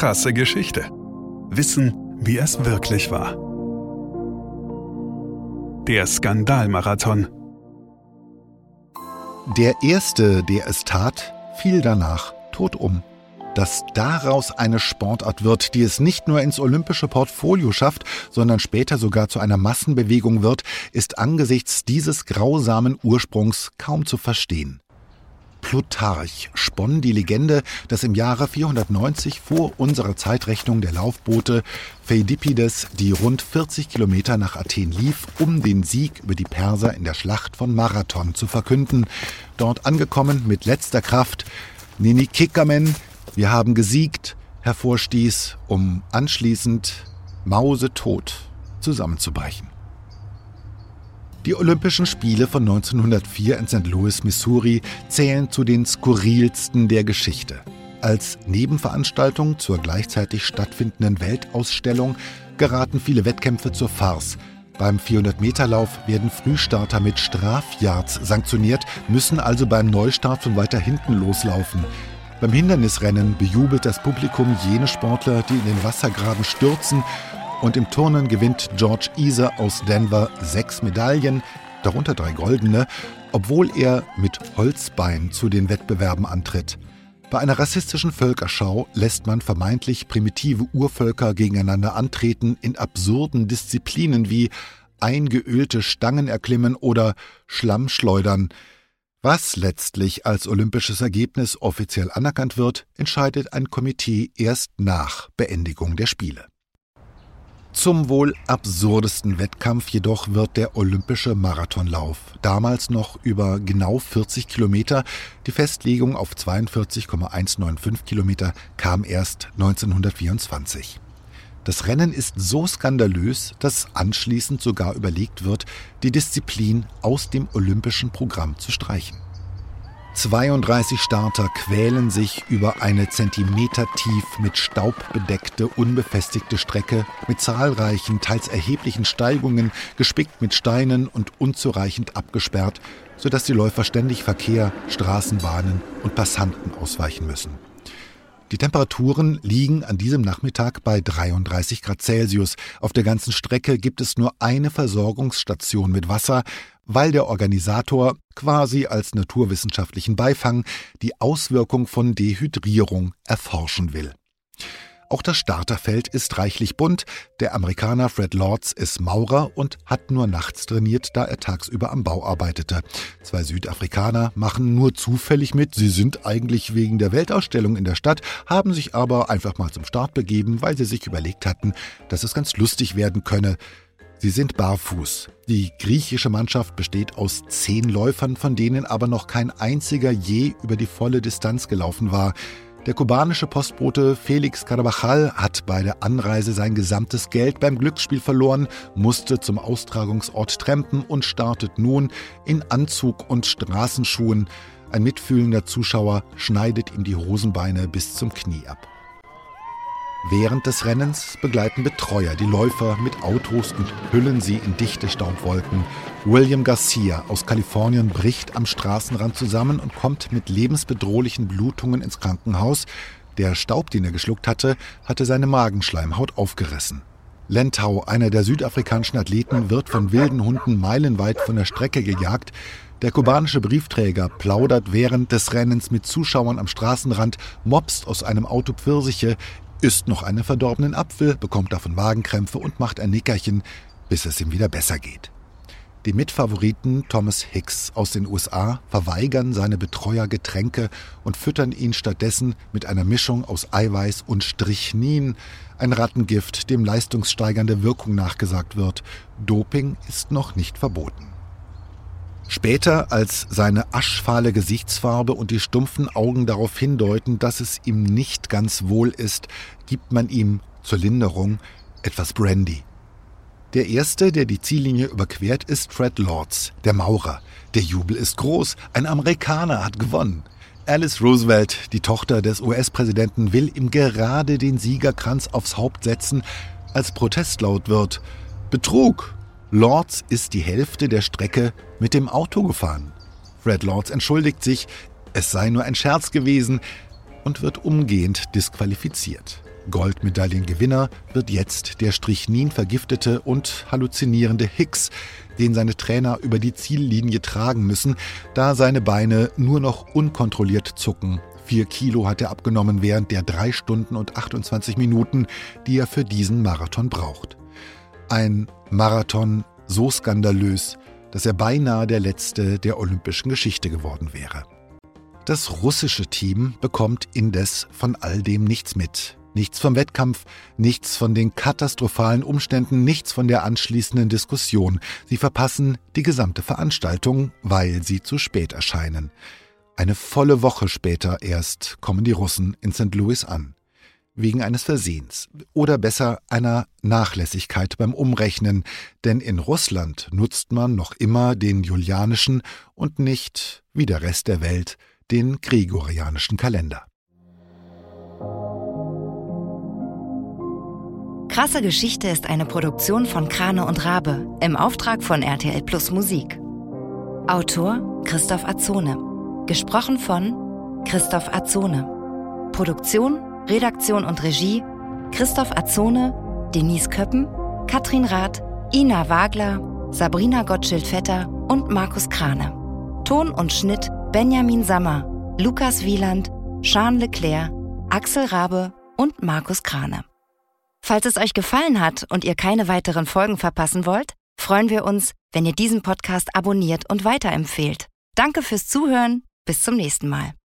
Krasse Geschichte. Wissen, wie es wirklich war. Der Skandalmarathon. Der Erste, der es tat, fiel danach tot um. Dass daraus eine Sportart wird, die es nicht nur ins olympische Portfolio schafft, sondern später sogar zu einer Massenbewegung wird, ist angesichts dieses grausamen Ursprungs kaum zu verstehen. Plutarch sponn die Legende, dass im Jahre 490 vor unserer Zeitrechnung der Laufboote Pheidippides, die rund 40 Kilometer nach Athen lief, um den Sieg über die Perser in der Schlacht von Marathon zu verkünden. Dort angekommen mit letzter Kraft, Nini Kikamen, wir haben gesiegt, hervorstieß, um anschließend mausetot zusammenzubrechen. Die Olympischen Spiele von 1904 in St. Louis, Missouri zählen zu den skurrilsten der Geschichte. Als Nebenveranstaltung zur gleichzeitig stattfindenden Weltausstellung geraten viele Wettkämpfe zur Farce. Beim 400-Meter-Lauf werden Frühstarter mit Strafyards sanktioniert, müssen also beim Neustart von weiter hinten loslaufen. Beim Hindernisrennen bejubelt das Publikum jene Sportler, die in den Wassergraben stürzen und im Turnen gewinnt George Easer aus Denver sechs Medaillen, darunter drei goldene, obwohl er mit Holzbein zu den Wettbewerben antritt. Bei einer rassistischen Völkerschau lässt man vermeintlich primitive Urvölker gegeneinander antreten in absurden Disziplinen wie eingeölte Stangen erklimmen oder Schlammschleudern. Was letztlich als olympisches Ergebnis offiziell anerkannt wird, entscheidet ein Komitee erst nach Beendigung der Spiele. Zum wohl absurdesten Wettkampf jedoch wird der olympische Marathonlauf. Damals noch über genau 40 Kilometer. Die Festlegung auf 42,195 Kilometer kam erst 1924. Das Rennen ist so skandalös, dass anschließend sogar überlegt wird, die Disziplin aus dem olympischen Programm zu streichen. 32 Starter quälen sich über eine Zentimeter tief mit Staub bedeckte, unbefestigte Strecke mit zahlreichen, teils erheblichen Steigungen, gespickt mit Steinen und unzureichend abgesperrt, sodass die Läufer ständig Verkehr, Straßenbahnen und Passanten ausweichen müssen. Die Temperaturen liegen an diesem Nachmittag bei 33 Grad Celsius. Auf der ganzen Strecke gibt es nur eine Versorgungsstation mit Wasser, weil der Organisator quasi als naturwissenschaftlichen Beifang die Auswirkung von Dehydrierung erforschen will. Auch das Starterfeld ist reichlich bunt. Der Amerikaner Fred Lords ist Maurer und hat nur nachts trainiert, da er tagsüber am Bau arbeitete. Zwei Südafrikaner machen nur zufällig mit. Sie sind eigentlich wegen der Weltausstellung in der Stadt, haben sich aber einfach mal zum Start begeben, weil sie sich überlegt hatten, dass es ganz lustig werden könne. Sie sind barfuß. Die griechische Mannschaft besteht aus zehn Läufern, von denen aber noch kein einziger je über die volle Distanz gelaufen war. Der kubanische Postbote Felix Carvajal hat bei der Anreise sein gesamtes Geld beim Glücksspiel verloren, musste zum Austragungsort trampen und startet nun in Anzug und Straßenschuhen. Ein mitfühlender Zuschauer schneidet ihm die Hosenbeine bis zum Knie ab. Während des Rennens begleiten Betreuer die Läufer mit Autos und hüllen sie in dichte Staubwolken. William Garcia aus Kalifornien bricht am Straßenrand zusammen und kommt mit lebensbedrohlichen Blutungen ins Krankenhaus. Der Staub, den er geschluckt hatte, hatte seine Magenschleimhaut aufgerissen. Lentau, einer der südafrikanischen Athleten, wird von wilden Hunden meilenweit von der Strecke gejagt. Der kubanische Briefträger plaudert während des Rennens mit Zuschauern am Straßenrand, mobst aus einem Auto Pfirsiche, isst noch einen verdorbenen Apfel, bekommt davon Magenkrämpfe und macht ein Nickerchen, bis es ihm wieder besser geht. Die Mitfavoriten Thomas Hicks aus den USA verweigern seine Betreuer Getränke und füttern ihn stattdessen mit einer Mischung aus Eiweiß und Strichnin, ein Rattengift, dem leistungssteigernde Wirkung nachgesagt wird. Doping ist noch nicht verboten. Später, als seine aschfahle Gesichtsfarbe und die stumpfen Augen darauf hindeuten, dass es ihm nicht ganz wohl ist, gibt man ihm zur Linderung etwas Brandy. Der erste, der die Ziellinie überquert, ist Fred Lords, der Maurer. Der Jubel ist groß, ein Amerikaner hat gewonnen. Alice Roosevelt, die Tochter des US-Präsidenten, will ihm gerade den Siegerkranz aufs Haupt setzen, als Protest laut wird. Betrug! Lords ist die Hälfte der Strecke mit dem Auto gefahren. Fred Lords entschuldigt sich, es sei nur ein Scherz gewesen und wird umgehend disqualifiziert. Goldmedaillengewinner wird jetzt der Strychnin vergiftete und halluzinierende Hicks, den seine Trainer über die Ziellinie tragen müssen, da seine Beine nur noch unkontrolliert zucken. Vier Kilo hat er abgenommen während der drei Stunden und 28 Minuten, die er für diesen Marathon braucht. Ein Marathon so skandalös, dass er beinahe der letzte der olympischen Geschichte geworden wäre. Das russische Team bekommt indes von all dem nichts mit. Nichts vom Wettkampf, nichts von den katastrophalen Umständen, nichts von der anschließenden Diskussion. Sie verpassen die gesamte Veranstaltung, weil sie zu spät erscheinen. Eine volle Woche später erst kommen die Russen in St. Louis an. Wegen eines Versehens oder besser einer Nachlässigkeit beim Umrechnen, denn in Russland nutzt man noch immer den julianischen und nicht, wie der Rest der Welt, den gregorianischen Kalender. Krasse Geschichte ist eine Produktion von Krane und Rabe im Auftrag von RTL Plus Musik. Autor Christoph Azone. Gesprochen von Christoph Azone. Produktion, Redaktion und Regie Christoph Azone, Denise Köppen, Katrin Rath, Ina Wagler, Sabrina Gottschild-Vetter und Markus Krane. Ton und Schnitt Benjamin Sammer, Lukas Wieland, Jean Leclerc, Axel Rabe und Markus Krane. Falls es euch gefallen hat und ihr keine weiteren Folgen verpassen wollt, freuen wir uns, wenn ihr diesen Podcast abonniert und weiterempfehlt. Danke fürs Zuhören, bis zum nächsten Mal.